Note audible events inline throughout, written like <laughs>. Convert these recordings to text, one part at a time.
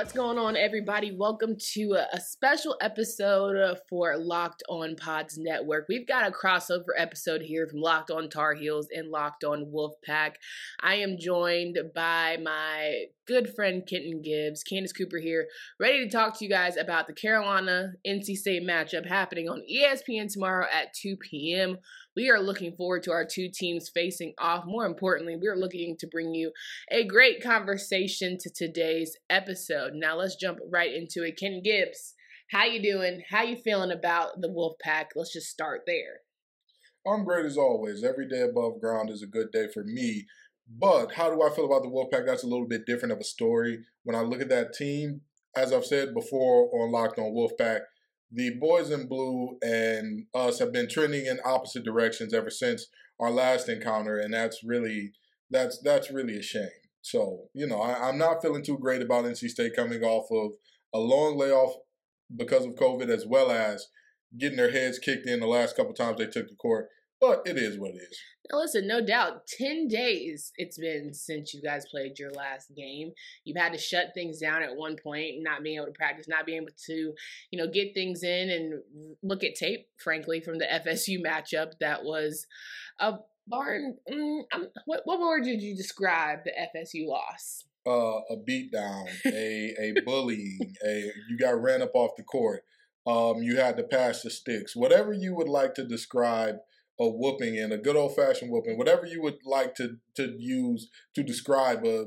What's going on, everybody? Welcome to a, special episode for Locked On Pods Network. We've got a crossover episode here from Locked On Tar Heels and Locked On Wolfpack. I am joined by my good friend Kenton Gibbs, Candace Cooper here, ready to talk to you guys about the Carolina NC State matchup happening on ESPN tomorrow at 2 p.m. We are looking forward to our two teams facing off. More importantly, we are looking to bring you a great conversation to today's episode. Now let's jump right into it. Ken Gibbs, how you doing? How you feeling about the Wolfpack? Let's just start there. I'm great as always. Every day above ground is a good day for me. But how do I feel about the Wolfpack? That's a little bit different of a story. When I look at that team, as I've said before on Locked on Wolfpack, the boys in blue and us have been trending in opposite directions ever since our last encounter, and that's really that's that's really a shame. So you know, I, I'm not feeling too great about NC State coming off of a long layoff because of COVID, as well as getting their heads kicked in the last couple times they took the court. But it is what it is. Now, listen, no doubt, 10 days it's been since you guys played your last game. You've had to shut things down at one point, not being able to practice, not being able to, you know, get things in and look at tape, frankly, from the <laughs> FSU matchup that was a barn. Mm, what, what word did you describe the FSU loss? Uh, a beatdown, a, a bullying, a you got ran up off the court. Um, you had to pass the sticks. Whatever you would like to describe – a whooping and a good old fashioned whooping, whatever you would like to to use to describe a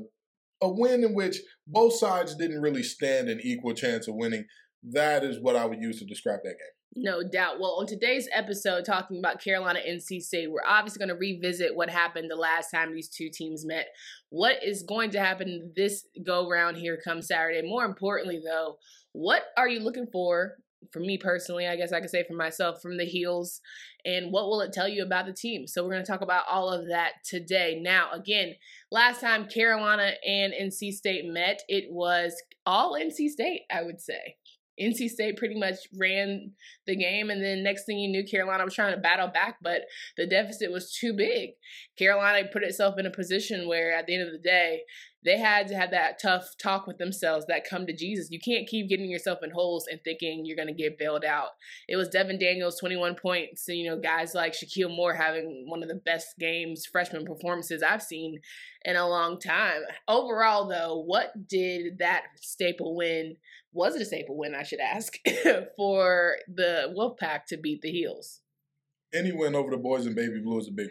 a win in which both sides didn't really stand an equal chance of winning. That is what I would use to describe that game. No doubt. Well, on today's episode, talking about Carolina NC State, we're obviously going to revisit what happened the last time these two teams met. What is going to happen this go round here come Saturday? More importantly, though, what are you looking for for me personally, I guess I could say for myself, from the heels, and what will it tell you about the team? So we're going to talk about all of that today. Now, again, last time Carolina and NC State met, it was all NC State, I would say. NC State pretty much ran the game, and then next thing you knew, Carolina was trying to battle back, but the deficit was too big. Carolina put itself in a position where, at the end of the day, they had to have that tough talk with themselves, that come to Jesus. You can't keep getting yourself in holes and thinking you're going to get bailed out. It was Devon Daniels, 21 points, and, you know, guys like Shakeel Moore having one of the best games, freshman performances I've seen in a long time. Overall, though, what did that staple win was it a staple win, I should ask, <laughs> for the Wolfpack to beat the Heels? Any win over the boys in Baby Blue is a big.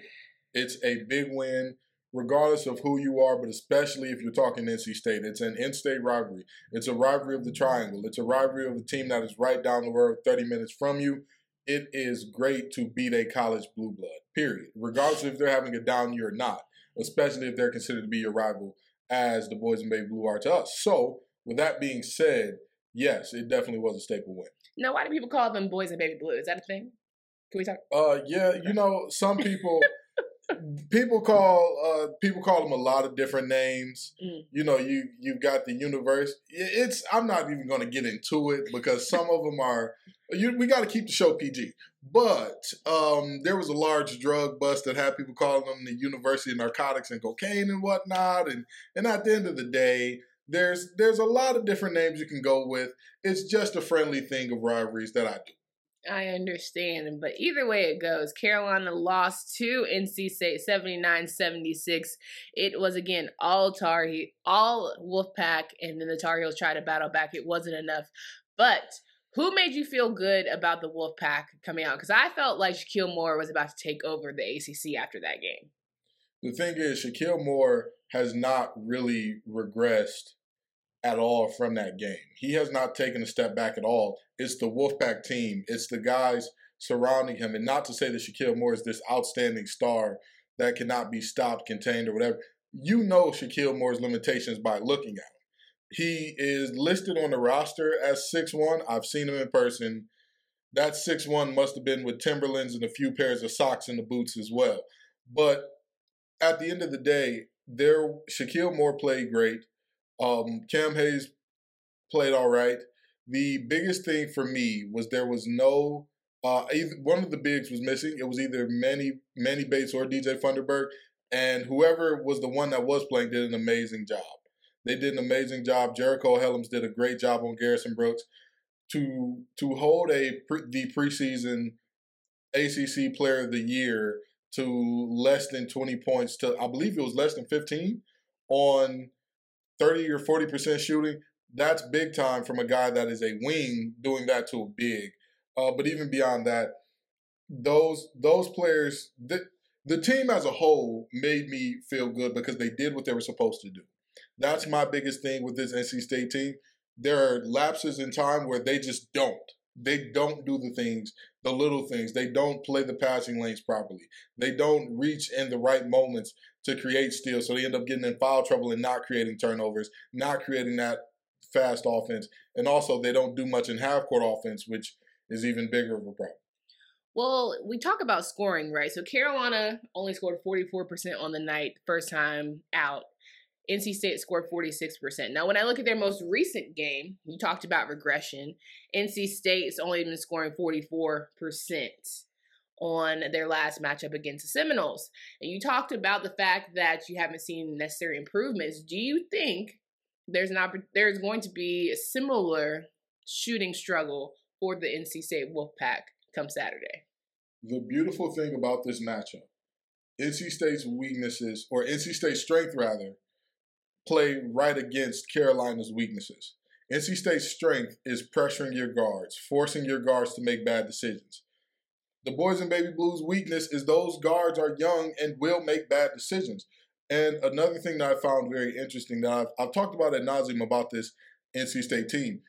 It's a big win regardless of who you are, but especially if you're talking NC State. It's an in-state rivalry. It's a rivalry of the triangle. It's a rivalry of a team that is right down the road, 30 minutes from you. It is great to beat a college blue blood, period. Regardless if they're having a down year or not, especially if they're considered to be your rival, as the boys in Baby Blue are to us. So, with that being said, yes, it definitely was a staple win. Now, why do people call them boys and baby blue? Is that a thing? Can we talk? Uh, yeah, you know, some people. people call uh, people call them a lot of different names. Mm. You know, you you've got the universe. It's I'm not even going to get into it because some of them are. You, we got to keep the show PG. But um, there was a large drug bust that had people calling them the University of Narcotics and Cocaine and whatnot. And and at the end of the day, there's there's a lot of different names you can go with. It's just a friendly thing of rivalries that I do. I understand, but either way it goes, Carolina lost to NC State 79-76. It was again all Tar Heel, all Wolfpack, and then the Tar Heels tried to battle back. It wasn't enough. But who made you feel good about the Wolfpack coming out? Because I felt like Shakeel Moore was about to take over the ACC after that game. The thing is, Shakeel Moore has not really regressed at all from that game. He has not taken a step back at all. It's the Wolfpack team. It's the guys surrounding him. And not to say that Shakeel Moore is this outstanding star that cannot be stopped, contained, or whatever. You know Shakeel Moore's limitations by looking at him. He is listed on the roster as six one. I've seen him in person. That six one must have been with Timberlands and a few pairs of socks in the boots as well. But at the end of the day, there Shakeel Moore played great. Um, Cam Hayes played all right. The biggest thing for me was there was no uh, either, one of the bigs was missing. It was either Manny Manny Bates or DJ Funderburk, and whoever was the one that was playing did an amazing job. They did an amazing job. Jericho Hellems did a great job on Garrison Brooks to to hold a pre, the preseason ACC Player of the Year to less than 20 points to I believe it was less than 15 on 30 or 40 percent shooting. That's big time from a guy that is a wing doing that to a big. Uh, but even beyond that, those those players, the, the team as a whole made me feel good because they did what they were supposed to do. That's my biggest thing with this NC State team. There are lapses in time where they just don't. They don't do the things, the little things. They don't play the passing lanes properly. They don't reach in the right moments to create steals. So they end up getting in foul trouble and not creating turnovers, not creating that fast offense. And also, they don't do much in half court offense, which is even bigger of a problem. Well, we talk about scoring, right? So Carolina only scored 44% on the night, first time out. NC State scored 46%. Now, when I look at their most recent game, you talked about regression. NC State's only been scoring 44% on their last matchup against the Seminoles. And you talked about the fact that you haven't seen necessary improvements. Do you think there's an opp- there's going to be a similar shooting struggle for the NC State Wolfpack come Saturday? The beautiful thing about this matchup, NC State's weaknesses, or NC State's strength rather, play right against Carolina's weaknesses. NC State's strength is pressuring your guards, forcing your guards to make bad decisions. The boys and baby blues weakness is those guards are young and will make bad decisions. And another thing that I found very interesting that I've, I've talked about at nauseum about this NC State team,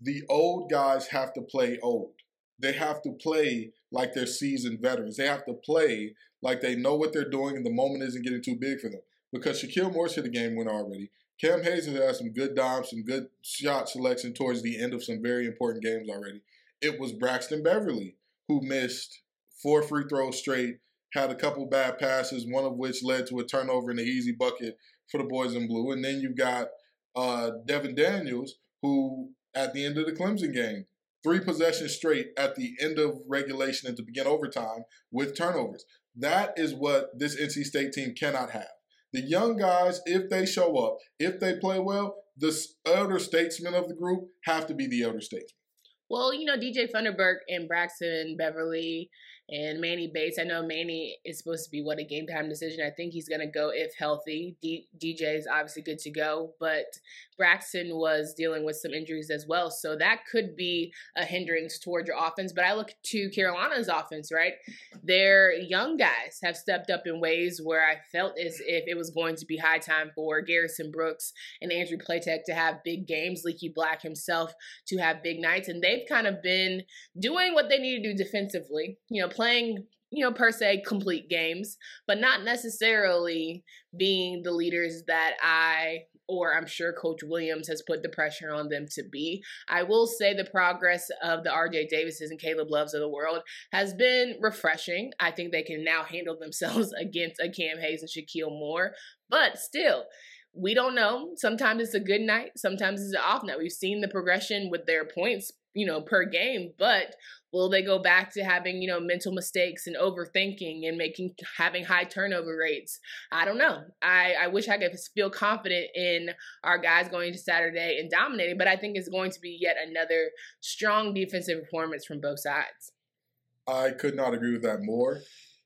the old guys have to play old. They have to play like they're seasoned veterans. They have to play like they know what they're doing and the moment isn't getting too big for them. Because Shakeel Moore's hit a game winner already. Cam Hayes has had some good dimes, some good shot selection towards the end of some very important games already. It was Braxton Beverly who missed four free throws straight, had a couple bad passes, one of which led to a turnover and an easy bucket for the boys in blue. And then you've got uh, Devon Daniels, who at the end of the Clemson game, three possessions straight at the end of regulation and to begin overtime with turnovers. That is what this NC State team cannot have. The young guys, if they show up, if they play well, the elder statesmen of the group have to be the elder statesmen. Well, you know, DJ Funderburk and Braxton Beverly and Manny Bates. I know Manny is supposed to be what a game time decision. I think he's going to go if healthy. D- DJ is obviously good to go, but Braxton was dealing with some injuries as well. So that could be a hindrance towards your offense. But I look to Carolina's offense, right? Their young guys have stepped up in ways where I felt as if it was going to be high time for Garrison Brooks and Andrew Platek to have big games, Leaky Black himself to have big nights. And they've kind of been doing what they need to do defensively, you know, playing you know, per se, complete games, but not necessarily being the leaders that I or I'm sure Coach Williams has put the pressure on them to be. I will say the progress of the RJ Davises and Caleb Loves of the world has been refreshing. I think they can now handle themselves <laughs> against a Cam Hayes and Shakeel Moore, but still, we don't know. Sometimes it's a good night, sometimes it's an off night. We've seen the progression with their points, you know, per game, but will they go back to having, you know, mental mistakes and overthinking and making having high turnover rates? I don't know. I, I wish I could feel confident in our guys going to Saturday and dominating, but I think it's going to be yet another strong defensive performance from both sides. I could not agree with that more.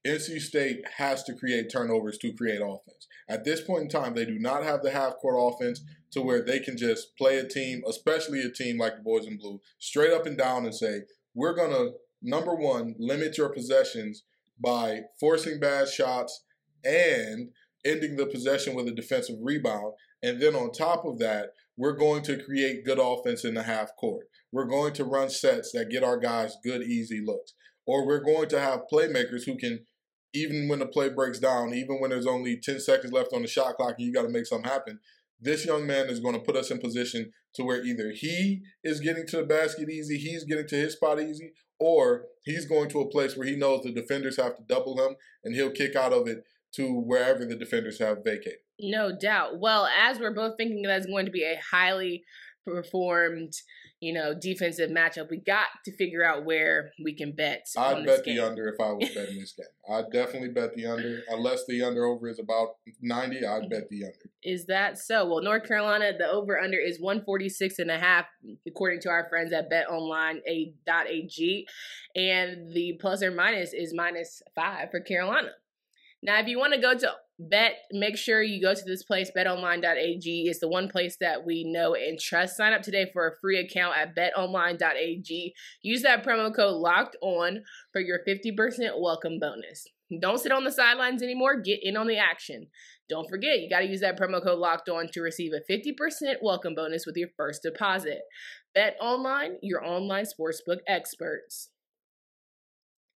NC State has to create turnovers to create offense. At this point in time, they do not have the half court offense to where they can just play a team, especially a team like the Boys in Blue, straight up and down and say, we're going to, number one, limit your possessions by forcing bad shots and ending the possession with a defensive rebound. And then on top of that, we're going to create good offense in the half court. We're going to run sets that get our guys good, easy looks. Or we're going to have playmakers who can even when the play breaks down, even when there's only 10 seconds left on the shot clock and you got to make something happen, this young man is going to put us in position to where either he is getting to the basket easy, he's getting to his spot easy, or he's going to a place where he knows the defenders have to double him and he'll kick out of it to wherever the defenders have vacated. No doubt. Well, as we're both thinking that's going to be a highly performed you know, defensive matchup. We got to figure out where we can bet. I'd bet game. the under if I was <laughs> betting this game. I'd definitely bet the under. Unless the under over is about 90, I'd mm-hmm. bet the under. Is that so? Well, North Carolina, the over under is 146 and a half, according to our friends at betonline.ag. And the plus or minus is minus five for Carolina. Now, if you want to go to bet, make sure you go to this place, betonline.ag. It's the one place that we know and trust. Sign up today for a free account at betonline.ag. Use that promo code locked on for your 50% welcome bonus. Don't sit on the sidelines anymore. Get in on the action. Don't forget, you got to use that promo code locked on to receive a 50% welcome bonus with your first deposit. Bet online, your online sportsbook experts.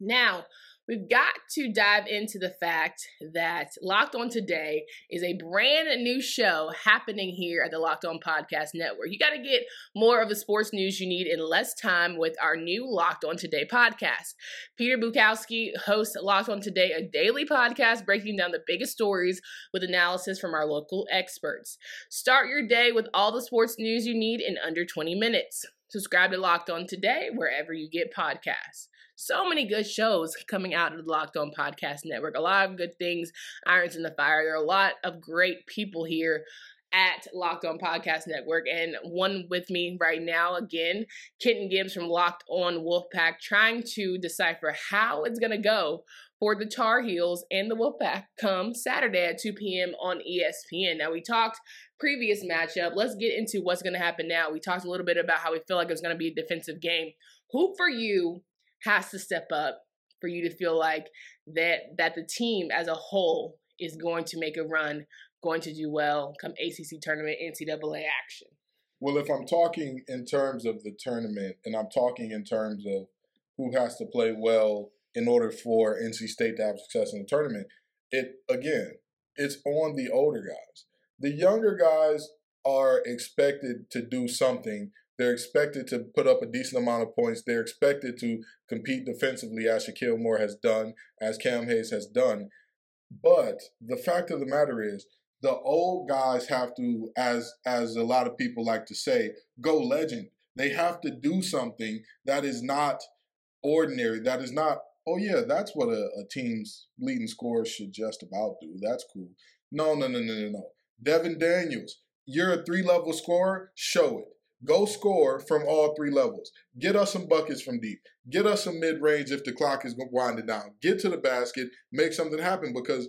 Now, we've got to dive into the fact that Locked On Today is a brand new show happening here at the Locked On Podcast Network. You got to get more of the sports news you need in less time with our new Locked On Today podcast. Peter Bukowski hosts Locked On Today, a daily podcast breaking down the biggest stories with analysis from our local experts. Start your day with all the sports news you need in under 20 minutes. Subscribe to Locked On Today wherever you get podcasts so many good shows coming out of the Locked On Podcast Network. A lot of good things, irons in the fire. There are a lot of great people here at Locked On Podcast Network. And one with me right now, again, Kenton Gibbs from Locked On Wolfpack, trying to decipher how it's going to go for the Tar Heels and the Wolfpack come Saturday at 2 p.m. on ESPN. Now, we talked previous matchup. Let's get into what's going to happen now. We talked a little bit about how we feel like it's going to be a defensive game. Who for you has to step up for you to feel like that that the team as a whole is going to make a run, going to do well come ACC tournament, NCAA action? Well, if I'm talking in terms of the tournament, and I'm talking in terms of who has to play well in order for NC State to have success in the tournament, it again, it's on the older guys. The younger guys are expected to do something they're expected to put up a decent amount of points. They're expected to compete defensively, as Shakeel Moore has done, as Cam Hayes has done. But the fact of the matter is, the old guys have to, as as a lot of people like to say, go legend. They have to do something that is not ordinary. That is not, oh yeah, that's what a, a team's leading scorer should just about do. That's cool. No, no, no, no, no, no. Devon Daniels, you're a three level scorer. Show it. Go score from all three levels. Get us some buckets from deep. Get us some mid range if the clock is winding down. Get to the basket. Make something happen because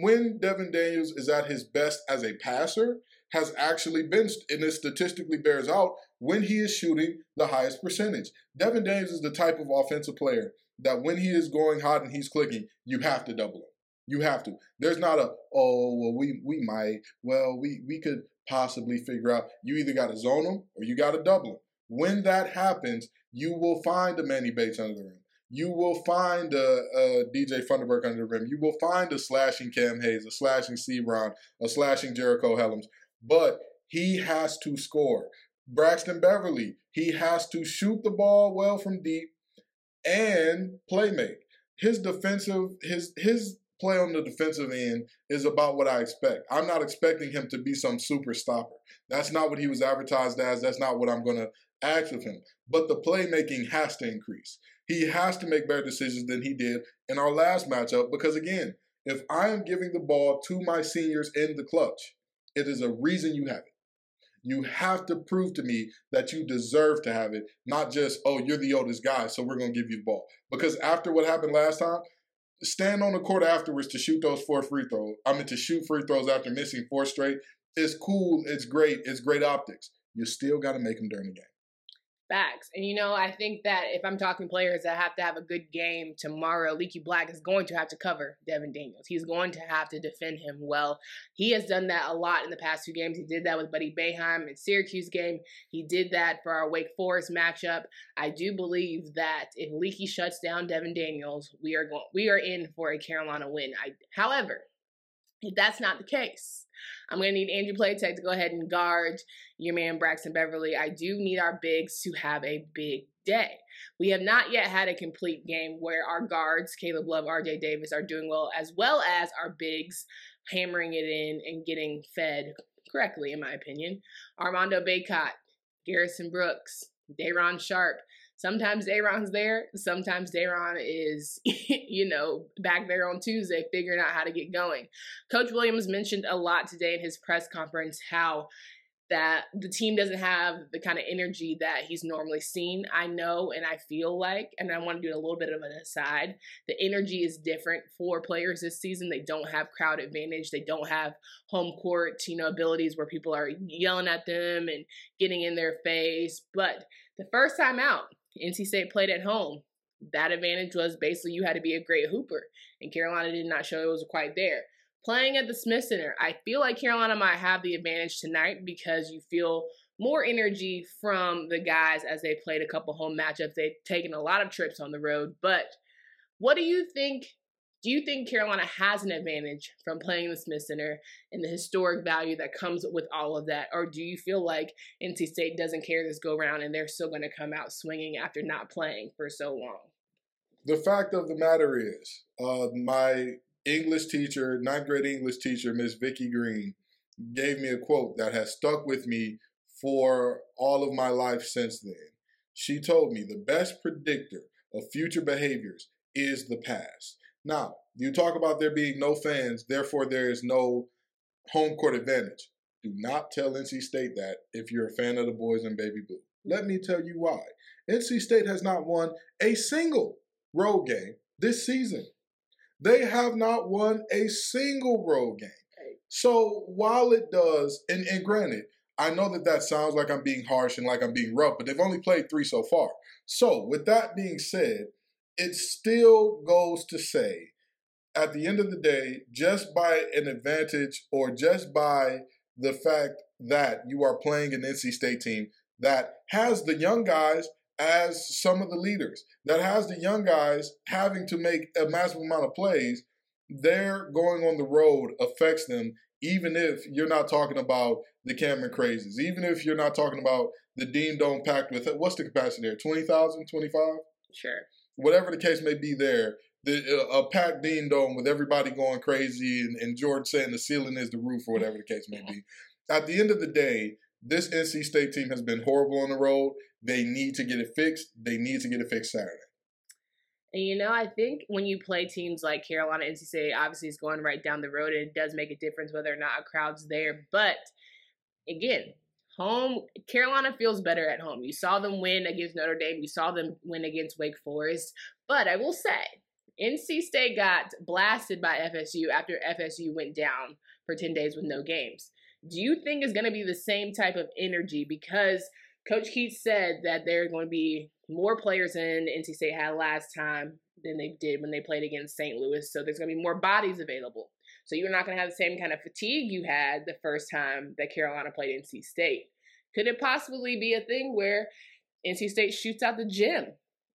when Devon Daniels is at his best as a passer, has actually been, and it statistically bears out, when he is shooting the highest percentage. Devon Daniels is the type of offensive player that when he is going hot and he's clicking, you have to double him. You have to. There's not a oh well we we might well we we could possibly figure out. You either got to zone them or you got to double them. When that happens, you will find a Manny Bates under the rim. You will find a, a DJ Funderburk under the rim. You will find a slashing Cam Hayes, a slashing Seabron, a slashing Jericho Hellems. But he has to score. Braxton Beverly, he has to shoot the ball well from deep and play make. His defensive, his his play on the defensive end is about what I expect. I'm not expecting him to be some super stopper. That's not what he was advertised as. That's not what I'm going to ask of him. But the playmaking has to increase. He has to make better decisions than he did in our last matchup because, again, if I am giving the ball to my seniors in the clutch, it is a reason you have it. You have to prove to me that you deserve to have it, not just, oh, you're the oldest guy, so we're going to give you the ball. Because after what happened last time, stand on the court afterwards to shoot those four free throws. I mean, to shoot free throws after missing four straight. It's cool. It's great. It's great optics. You still got to make them during the game. Facts. And you know, I think that if I'm talking players that have to have a good game tomorrow, Leaky Black is going to have to cover Devon Daniels. He's going to have to defend him well. He has done that a lot in the past two games. He did that with Buddy Boeheim in Syracuse game. He did that for our Wake Forest matchup. I do believe that if Leaky shuts down Devon Daniels, we are going we are in for a Carolina win. I however, if that's not the case, I'm going to need Andrew Platek to go ahead and guard your man Braxton Beverly. I do need our bigs to have a big day. We have not yet had a complete game where our guards, Caleb Love, RJ Davis, are doing well, as well as our bigs hammering it in and getting fed correctly, in my opinion. Armando Bacot, Garrison Brooks, Day'Ron Sharpe. Sometimes Day'Ron's there, sometimes Day'Ron is, <laughs> you know, back there on Tuesday figuring out how to get going. Coach Williams mentioned a lot today in his press conference how that the team doesn't have the kind of energy that he's normally seen. I know and I feel like, and I want to do a little bit of an aside, the energy is different for players this season. They don't have crowd advantage. They don't have home court, you know, abilities where people are yelling at them and getting in their face. But the first time out, NC State played at home. That advantage was basically you had to be a great hooper, and Carolina did not show it was quite there playing at the Smith Center, I feel like Carolina might have the advantage tonight because you feel more energy from the guys as they played a couple home matchups. They've taken a lot of trips on the road, but what do you think? Do you think Carolina has an advantage from playing the Smith Center and the historic value that comes with all of that? Or do you feel like NC State doesn't care this go round and they're still going to come out swinging after not playing for so long? The fact of the matter is, uh, my English teacher, ninth grade English teacher, Miss Vicky Green, gave me a quote that has stuck with me for all of my life since then. She told me the best predictor of future behaviors is the past. Now, you talk about there being no fans, therefore there is no home court advantage. Do not tell NC State that if you're a fan of the boys in baby blue. Let me tell you why. NC State has not won a single road game this season. They have not won a single road game. So while it does, and, and granted, I know that that sounds like I'm being harsh and like I'm being rough, but they've only played three so far. So with that being said, it still goes to say, at the end of the day, just by an advantage or just by the fact that you are playing an NC State team that has the young guys as some of the leaders that has the young guys having to make a massive amount of plays, their going on the road affects them, even if you're not talking about the Cameron Crazies, even if you're not talking about the Dean Dome packed with what's the capacity there? 20,000, 25? Sure. Whatever the case may be there, the, uh, a packed Dean Dome with everybody going crazy and, and George saying the ceiling is the roof or whatever the case may be. At the end of the day, this NC State team has been horrible on the road. They need to get it fixed. They need to get it fixed Saturday. And you know, I think when you play teams like Carolina, NC State obviously is going right down the road, and it does make a difference whether or not a crowd's there. But again, home Carolina feels better at home. You saw them win against Notre Dame. You saw them win against Wake Forest. But I will say, NC State got blasted by FSU after FSU went down for 10 days with no games. Do you think is going to be the same type of energy because Coach Keatts said that there are going to be more players in NC State had last time than they did when they played against St. Louis. So there's going to be more bodies available. So you're not going to have the same kind of fatigue you had the first time that Carolina played NC State. Could it possibly be a thing where NC State shoots out the gym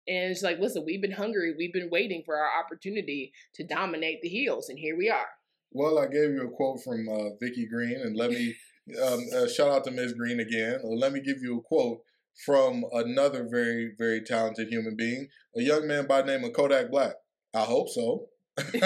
and it's like, listen, we've been hungry, we've been waiting for our opportunity to dominate the heels, and here we are. Well, I gave you a quote from uh, Vicky Green, and let me um, uh, shout out to Ms. Green again. Let me give you a quote from another very, very talented human being, a young man by the name of Kodak Black. I hope so. <laughs>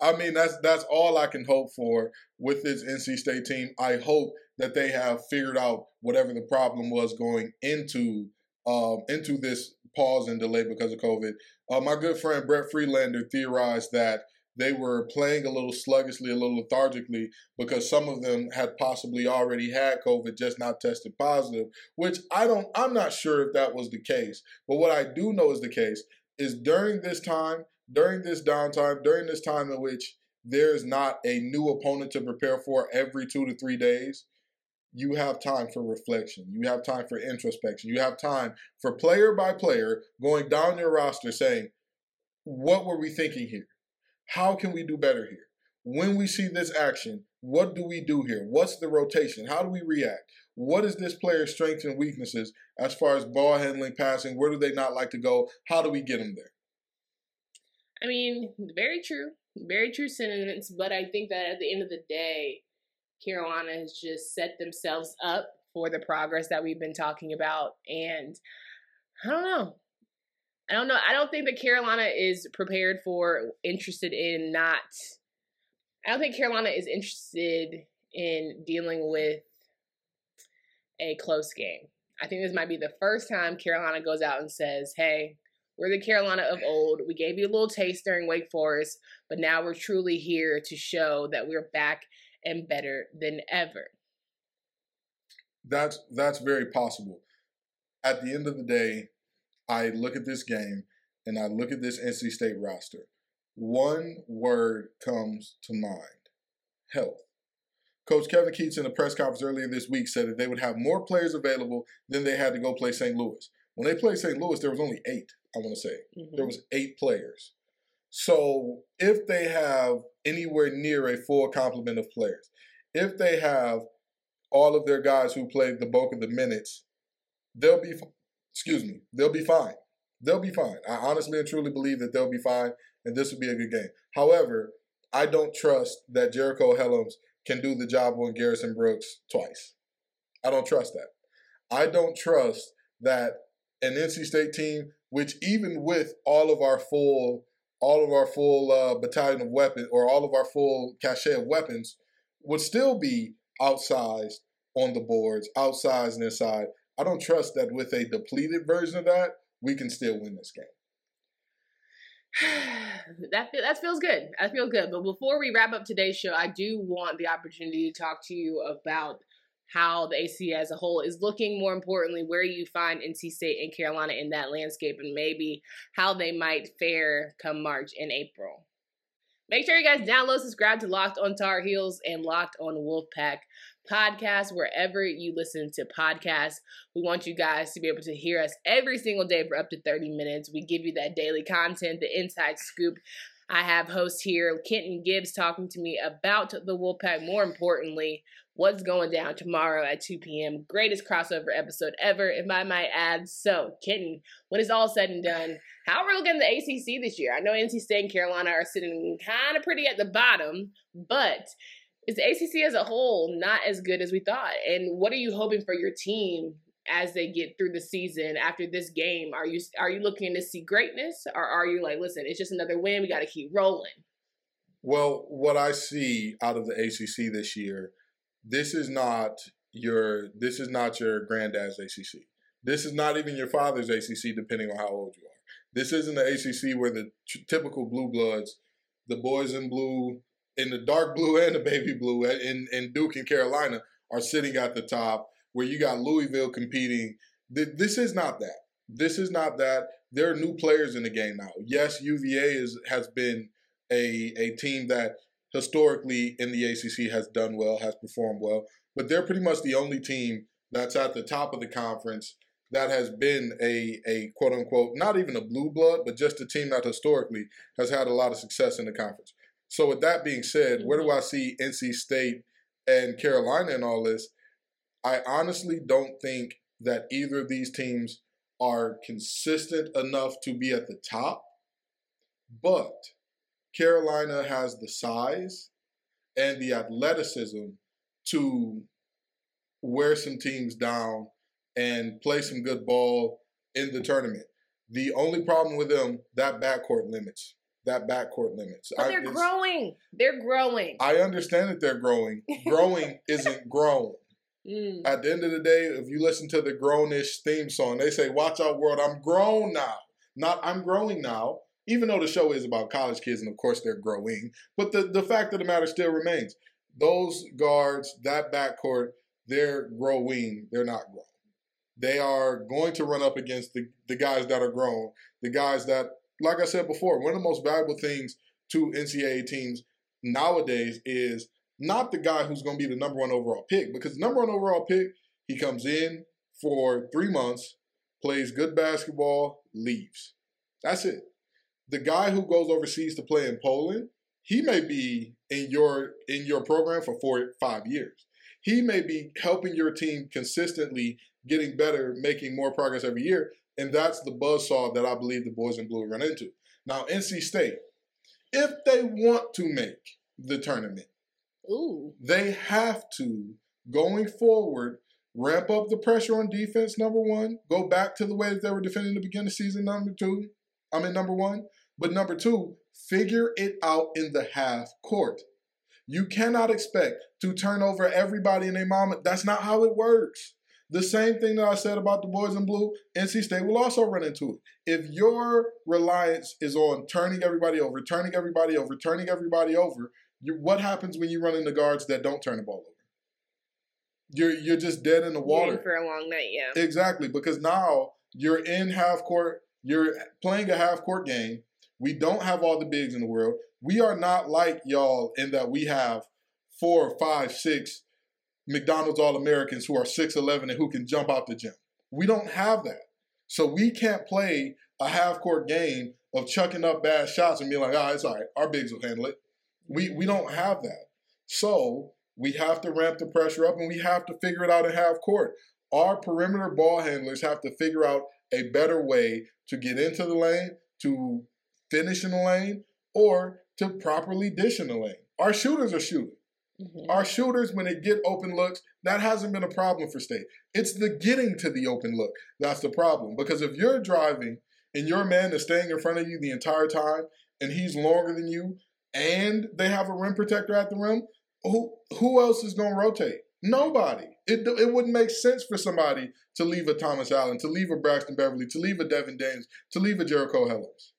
I mean, that's that's all I can hope for with this NC State team. I hope that they have figured out whatever the problem was going into um, into this pause and delay because of COVID. Uh, my good friend Brett Freelander theorized that they were playing a little sluggishly, a little lethargically, because some of them had possibly already had COVID, just not tested positive. Which I don't, I'm not sure if that was the case. But what I do know is the case is during this time, during this downtime, during this time in which there's not a new opponent to prepare for every two to three days, you have time for reflection. You have time for introspection. You have time for player by player going down your roster saying, what were we thinking here? How can we do better here? When we see this action, what do we do here? What's the rotation? How do we react? What is this player's strengths and weaknesses as far as ball handling, passing? Where do they not like to go? How do we get them there? I mean, very true. Very true sentiments. But I think that at the end of the day, Carolina has just set themselves up for the progress that we've been talking about. And I don't know. I don't know. I don't think that Carolina is prepared for, interested in not. I don't think Carolina is interested in dealing with a close game. I think this might be the first time Carolina goes out and says, hey, we're the Carolina of old. We gave you a little taste during Wake Forest, but now we're truly here to show that we're back and better than ever. That's that's very possible. At the end of the day, I look at this game and I look at this NC State roster. One word comes to mind: health. Coach Kevin Keatts in a press conference earlier this week said that they would have more players available than they had to go play St. Louis. When they played St. Louis, there was only eight. I want to say mm-hmm. there was eight players. So if they have anywhere near a full complement of players, if they have all of their guys who played the bulk of the minutes, they'll be excuse me, they'll be fine. They'll be fine. I honestly and truly believe that they'll be fine, and this will be a good game. However, I don't trust that Jericho Hellems can do the job on Garrison Brooks twice. I don't trust that. I don't trust that an NC State team, which even with all of our full, all of our full uh, battalion of weapons or all of our full cachet of weapons, would still be outsized on the boards, outsized and inside. I don't trust that with a depleted version of that, we can still win this game. <sighs> that that feels good. That feels good. But before we wrap up today's show, I do want the opportunity to talk to you about how the AC as a whole is looking. More importantly, where you find NC State and Carolina in that landscape, and maybe how they might fare come March and April. Make sure you guys download, subscribe to Locked on Tar Heels and Locked on Wolfpack podcast wherever you listen to podcasts. We want you guys to be able to hear us every single day for up to 30 minutes. We give you that daily content, the inside scoop. I have host here, Kenton Gibbs, talking to me about the Wolfpack. More importantly, what's going down tomorrow at 2 p.m. Greatest crossover episode ever, if I might add. So, Kenton, when it's all said and done, how are we looking at the ACC this year? I know NC State and Carolina are sitting kind of pretty at the bottom, but is the ACC as a whole not as good as we thought? And what are you hoping for your team as they get through the season after this game? Are you are you looking to see greatness, or are you like, listen, it's just another win, we got to keep rolling? Well, what I see out of the ACC this year, this is not your this is not your granddad's ACC. This is not even your father's ACC, depending on how old you are. This isn't the ACC where the t- typical blue bloods, the boys in blue, in the dark blue and the baby blue, uh, in, in Duke and Carolina, are sitting at the top where you got Louisville competing. This is not that. This is not that. There are new players in the game now. Yes, UVA is has been a a team that historically in the ACC has done well, has performed well, but they're pretty much the only team that's at the top of the conference that has been a a quote unquote not even a blue blood, but just a team that historically has had a lot of success in the conference. So with that being said, where do. I see NC State and Carolina in all this? I honestly don't think that either of these teams are consistent enough to be at the top, but Carolina has the size and the athleticism to wear some teams down and play some good ball in the tournament. The only problem with them, that backcourt limits. That backcourt limits. But they're I, growing. They're growing. I understand that they're growing. <laughs> growing isn't grown. Mm. At the end of the day, if you listen to the grownish theme song, they say, Watch out, world, I'm grown now. Not I'm growing now. Even though the show is about college kids, and of course they're growing. But the, the fact of the matter still remains. Those guards, that backcourt, they're growing. They're not grown. They are going to run up against the, the guys that are grown, the guys that, like I said before, one of the most valuable things to NCAA teams nowadays is not the guy who's going to be the number one overall pick, because the number one overall pick, he comes in for three months, plays good basketball, leaves. That's it. The guy who goes overseas to play in Poland, he may be in your in your program for four five years. He may be helping your team consistently, getting better, making more progress every year, and that's the buzzsaw that I believe the boys in blue run into. Now, NC State, if they want to make the tournament, Ooh. They have to, going forward, ramp up the pressure on defense, number one. Go back to the way that they were defending the beginning of the season, number two. I mean, number one. But number two, figure it out in the half court. You cannot expect to turn over everybody in a moment. That's not how it works. The same thing that I said about the boys in blue, NC State will also run into it. If your reliance is on turning everybody over, turning everybody over, turning everybody over, you, what happens when you run into guards that don't turn the ball over? You're you're just dead in the water for a long night. Yeah, exactly because now you're in half court. You're playing a half court game. We don't have all the bigs in the world. We are not like y'all in that we have four, five, six McDonald's All Americans who are 6'11 and who can jump out the gym. We don't have that. So we can't play a half court game of chucking up bad shots and being like, ah, oh, it's all right. Our bigs will handle it. We, we don't have that. So we have to ramp the pressure up and we have to figure it out in half court. Our perimeter ball handlers have to figure out a better way to get into the lane, to finish in the lane, or to properly dish in the lane. Our shooters are shooting. Mm-hmm. Our shooters, when they get open looks, that hasn't been a problem for State. It's the getting to the open look that's the problem. Because if you're driving and your man is staying in front of you the entire time and he's longer than you and they have a rim protector at the rim, who who else is going to rotate? Nobody. It, it wouldn't make sense for somebody to leave a Thomas Allen, to leave a Braxton Beverly, to leave a Devon Daniels, to leave a Jericho Hellems.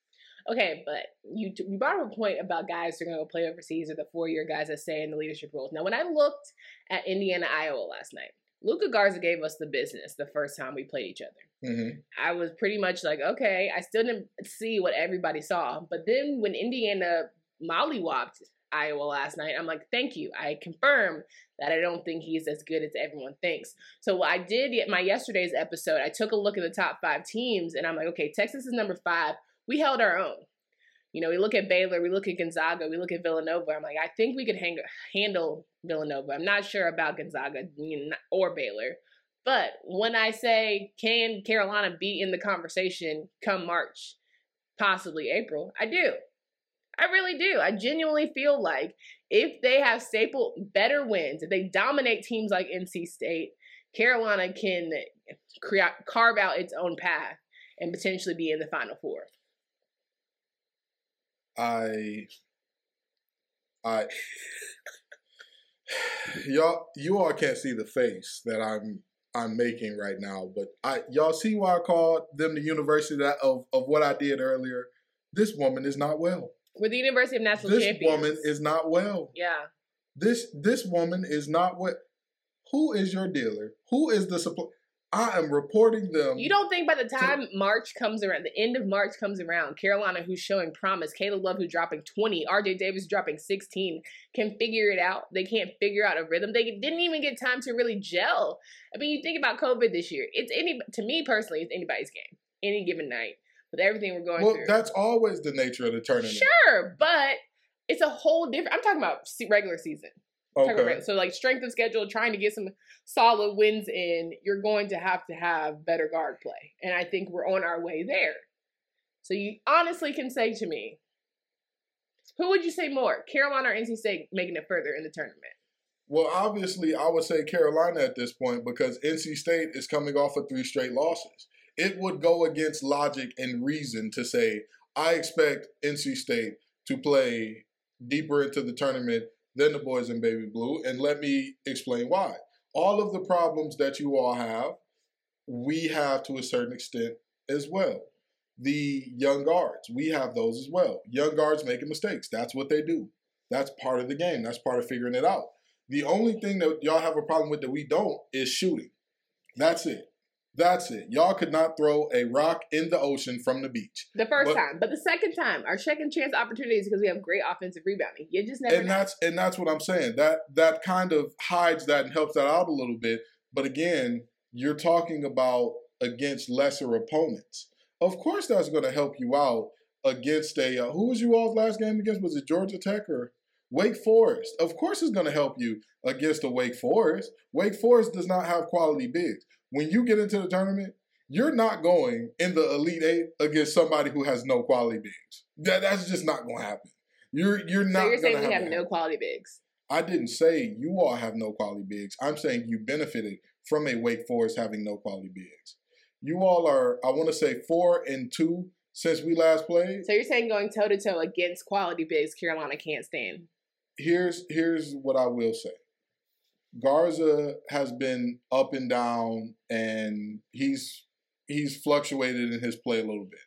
Okay, but you you brought up a point about guys who are going to play overseas or the four year guys that stay in the leadership roles. Now, when I looked at Indiana Iowa last night, Luka Garza gave us the business the first time we played each other. Mm-hmm. I was pretty much like, okay, I still didn't see what everybody saw, but then when Indiana mollywopped Iowa last night, I'm like, thank you. I confirm that I don't think he's as good as everyone thinks. So I did my yesterday's episode. I took a look at the top five teams, and I'm like, okay, Texas is number five we held our own. You know, we look at Baylor, we look at Gonzaga, we look at Villanova. I'm like, I think we could hang, handle Villanova. I'm not sure about Gonzaga or Baylor. But when I say, can Carolina be in the conversation come March, possibly April, I do. I really do. I genuinely feel like if they have staple better wins, if they dominate teams like NC State, Carolina can carve out its own path and potentially be in the Final Four. I I y'all you all can't see the face that I'm I'm making right now, but I y'all see why I called them the university of of what I did earlier. This woman is not well. With the University of National this Champions. woman is not well. Yeah. This this woman is not what. Who is your dealer? Who is the supply? I am reporting them. You don't think by the time to, March comes around, the end of March comes around, Carolina, who's showing promise, Caleb Love, who's dropping 20, RJ Davis dropping 16, can figure it out. They can't figure out a rhythm. They didn't even get time to really gel. I mean, you think about COVID this year. It's any to me personally, it's anybody's game, any given night with everything we're going well, through. Well, that's always the nature of the tournament. Sure, but it's a whole different. I'm talking about regular season. Okay. So like strength of schedule, trying to get some solid wins in, you're going to have to have better guard play. And I think we're on our way there. So you honestly can say to me, who would you say more, Carolina or NC State making it further in the tournament? Well, obviously, I would say Carolina at this point because NC State is coming off of three straight losses. It would go against logic and reason to say, I expect NC State to play deeper into the tournament than the boys in baby blue. And let me explain why. All of the problems that you all have, we have to a certain extent as well. The young guards, we have those as well. Young guards making mistakes. That's what they do. That's part of the game. That's part of figuring it out. The only thing that y'all have a problem with that we don't is shooting. That's it. That's it. Y'all could not throw a rock in the ocean from the beach. The first but, time, but the second time, our second chance opportunities because we have great offensive rebounding. You just never. And know. that's and that's what I'm saying. That that kind of hides that and helps that out a little bit. But again, you're talking about against lesser opponents. Of course, that's going to help you out against a uh, who was you all's last game against? Was it Georgia Tech or Wake Forest? Of course, is going to help you against a Wake Forest. Wake Forest does not have quality bigs when you get into the tournament, you're not going in the elite eight against somebody who has no quality bigs. That that's just not going to happen. You're you're not. So you're saying we have, no quality bigs. I didn't say you all have no quality bigs. I'm saying you benefited from a Wake Forest having no quality bigs. You all are, I want to say, four and two since we last played. So you're saying going toe to toe against quality bigs, Carolina can't stand. Here's here's what I will say. Garza has been up and down, and he's he's fluctuated in his play a little bit.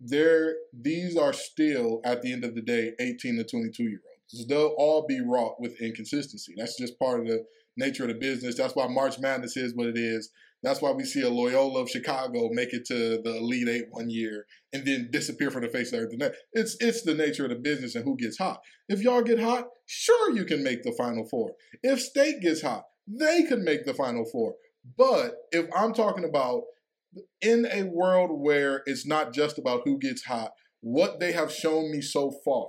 There, these are still at the end of the day, eighteen to twenty-two year olds. They'll all be wrought with inconsistency. That's just part of the nature of the business. That's why March Madness is what it is. That's why we see a Loyola of Chicago make it to the Elite Eight one year and then disappear from the face of the earth. It's it's the nature of the business and who gets hot. If y'all get hot, sure you can make the Final Four. If State gets hot, they could make the Final Four. But if I'm talking about in a world where it's not just about who gets hot, what they have shown me so far,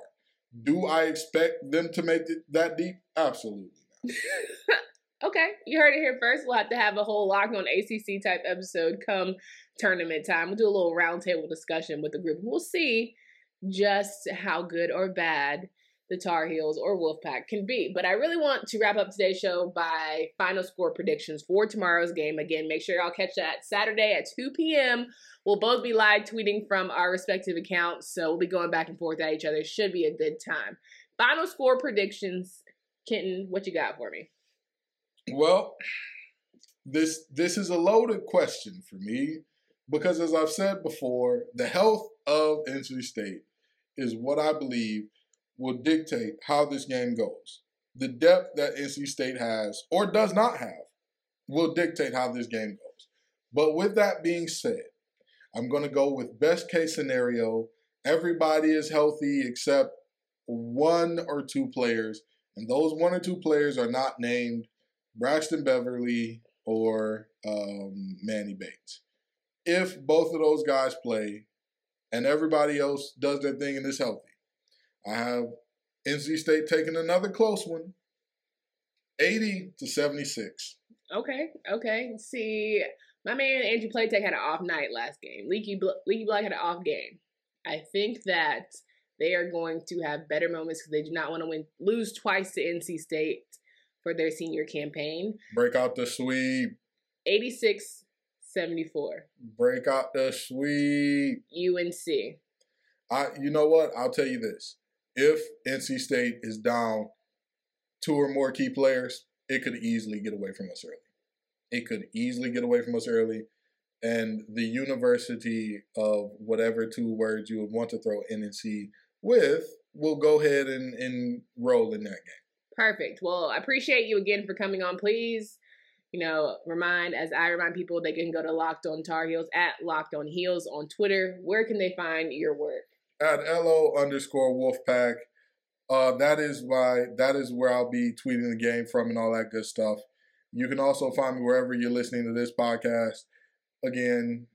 do I expect them to make it that deep? Absolutely. <laughs> Okay, you heard it here first. We'll have to have a whole lock on ACC type episode come tournament time. We'll do a little roundtable discussion with the group. We'll see just how good or bad the Tar Heels or Wolfpack can be. But I really want to wrap up today's show by final score predictions for tomorrow's game. Again, make sure y'all catch that Saturday at 2 p.m. We'll both be live tweeting from our respective accounts, so we'll be going back and forth at each other. Should be a good time. Final score predictions. Kenton, what you got for me? Well, this this is a loaded question for me because as I've said before, the health of NC State is what I believe will dictate how this game goes. The depth that NC State has or does not have will dictate how this game goes. But with that being said, I'm going to go with best case scenario. Everybody is healthy except one or two players, and those one or two players are not named Braxton Beverly or um, Manny Bates. If both of those guys play and everybody else does their thing and is healthy, I have NC State taking another close one, 80 to 76. Okay, okay. See, my man Andrew Platek had an off night last game. Leaky, Leaky Black had an off game. I think that they are going to have better moments because they do not want to win, lose twice to NC State for their senior campaign. Break out the sweep. 86 74. Break out the sweep. UNC. I you know what? I'll tell you this. If NC State is down two or more key players, it could easily get away from us early. It could easily get away from us early. And the university of whatever two words you would want to throw NC with will go ahead and, and roll in that game. Perfect. Well, I appreciate you again for coming on. Please, you know, remind as I remind people they can go to Locked On Tar Heels at Locked On Heels on Twitter. Where can they find your work? At lo underscore Wolfpack. Uh, that is why that is where I'll be tweeting the game from and all that good stuff. You can also find me wherever you're listening to this podcast. Again,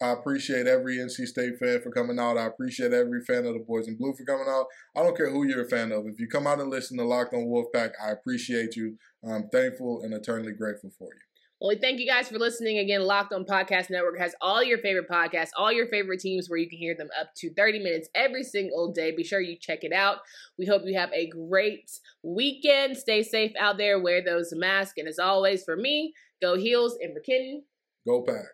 I appreciate every NC State fan for coming out. I appreciate every fan of the Boys in Blue for coming out. I don't care who you're a fan of. If you come out and listen to Locked on Wolfpack, I appreciate you. I'm thankful and eternally grateful for you. Well, we thank you guys for listening again. Locked on Podcast Network has all your favorite podcasts, all your favorite teams where you can hear them up to 30 minutes every single day. Be sure you check it out. We hope you have a great weekend. Stay safe out there. Wear those masks. And as always, for me, go heels and for Kenton. Go pack.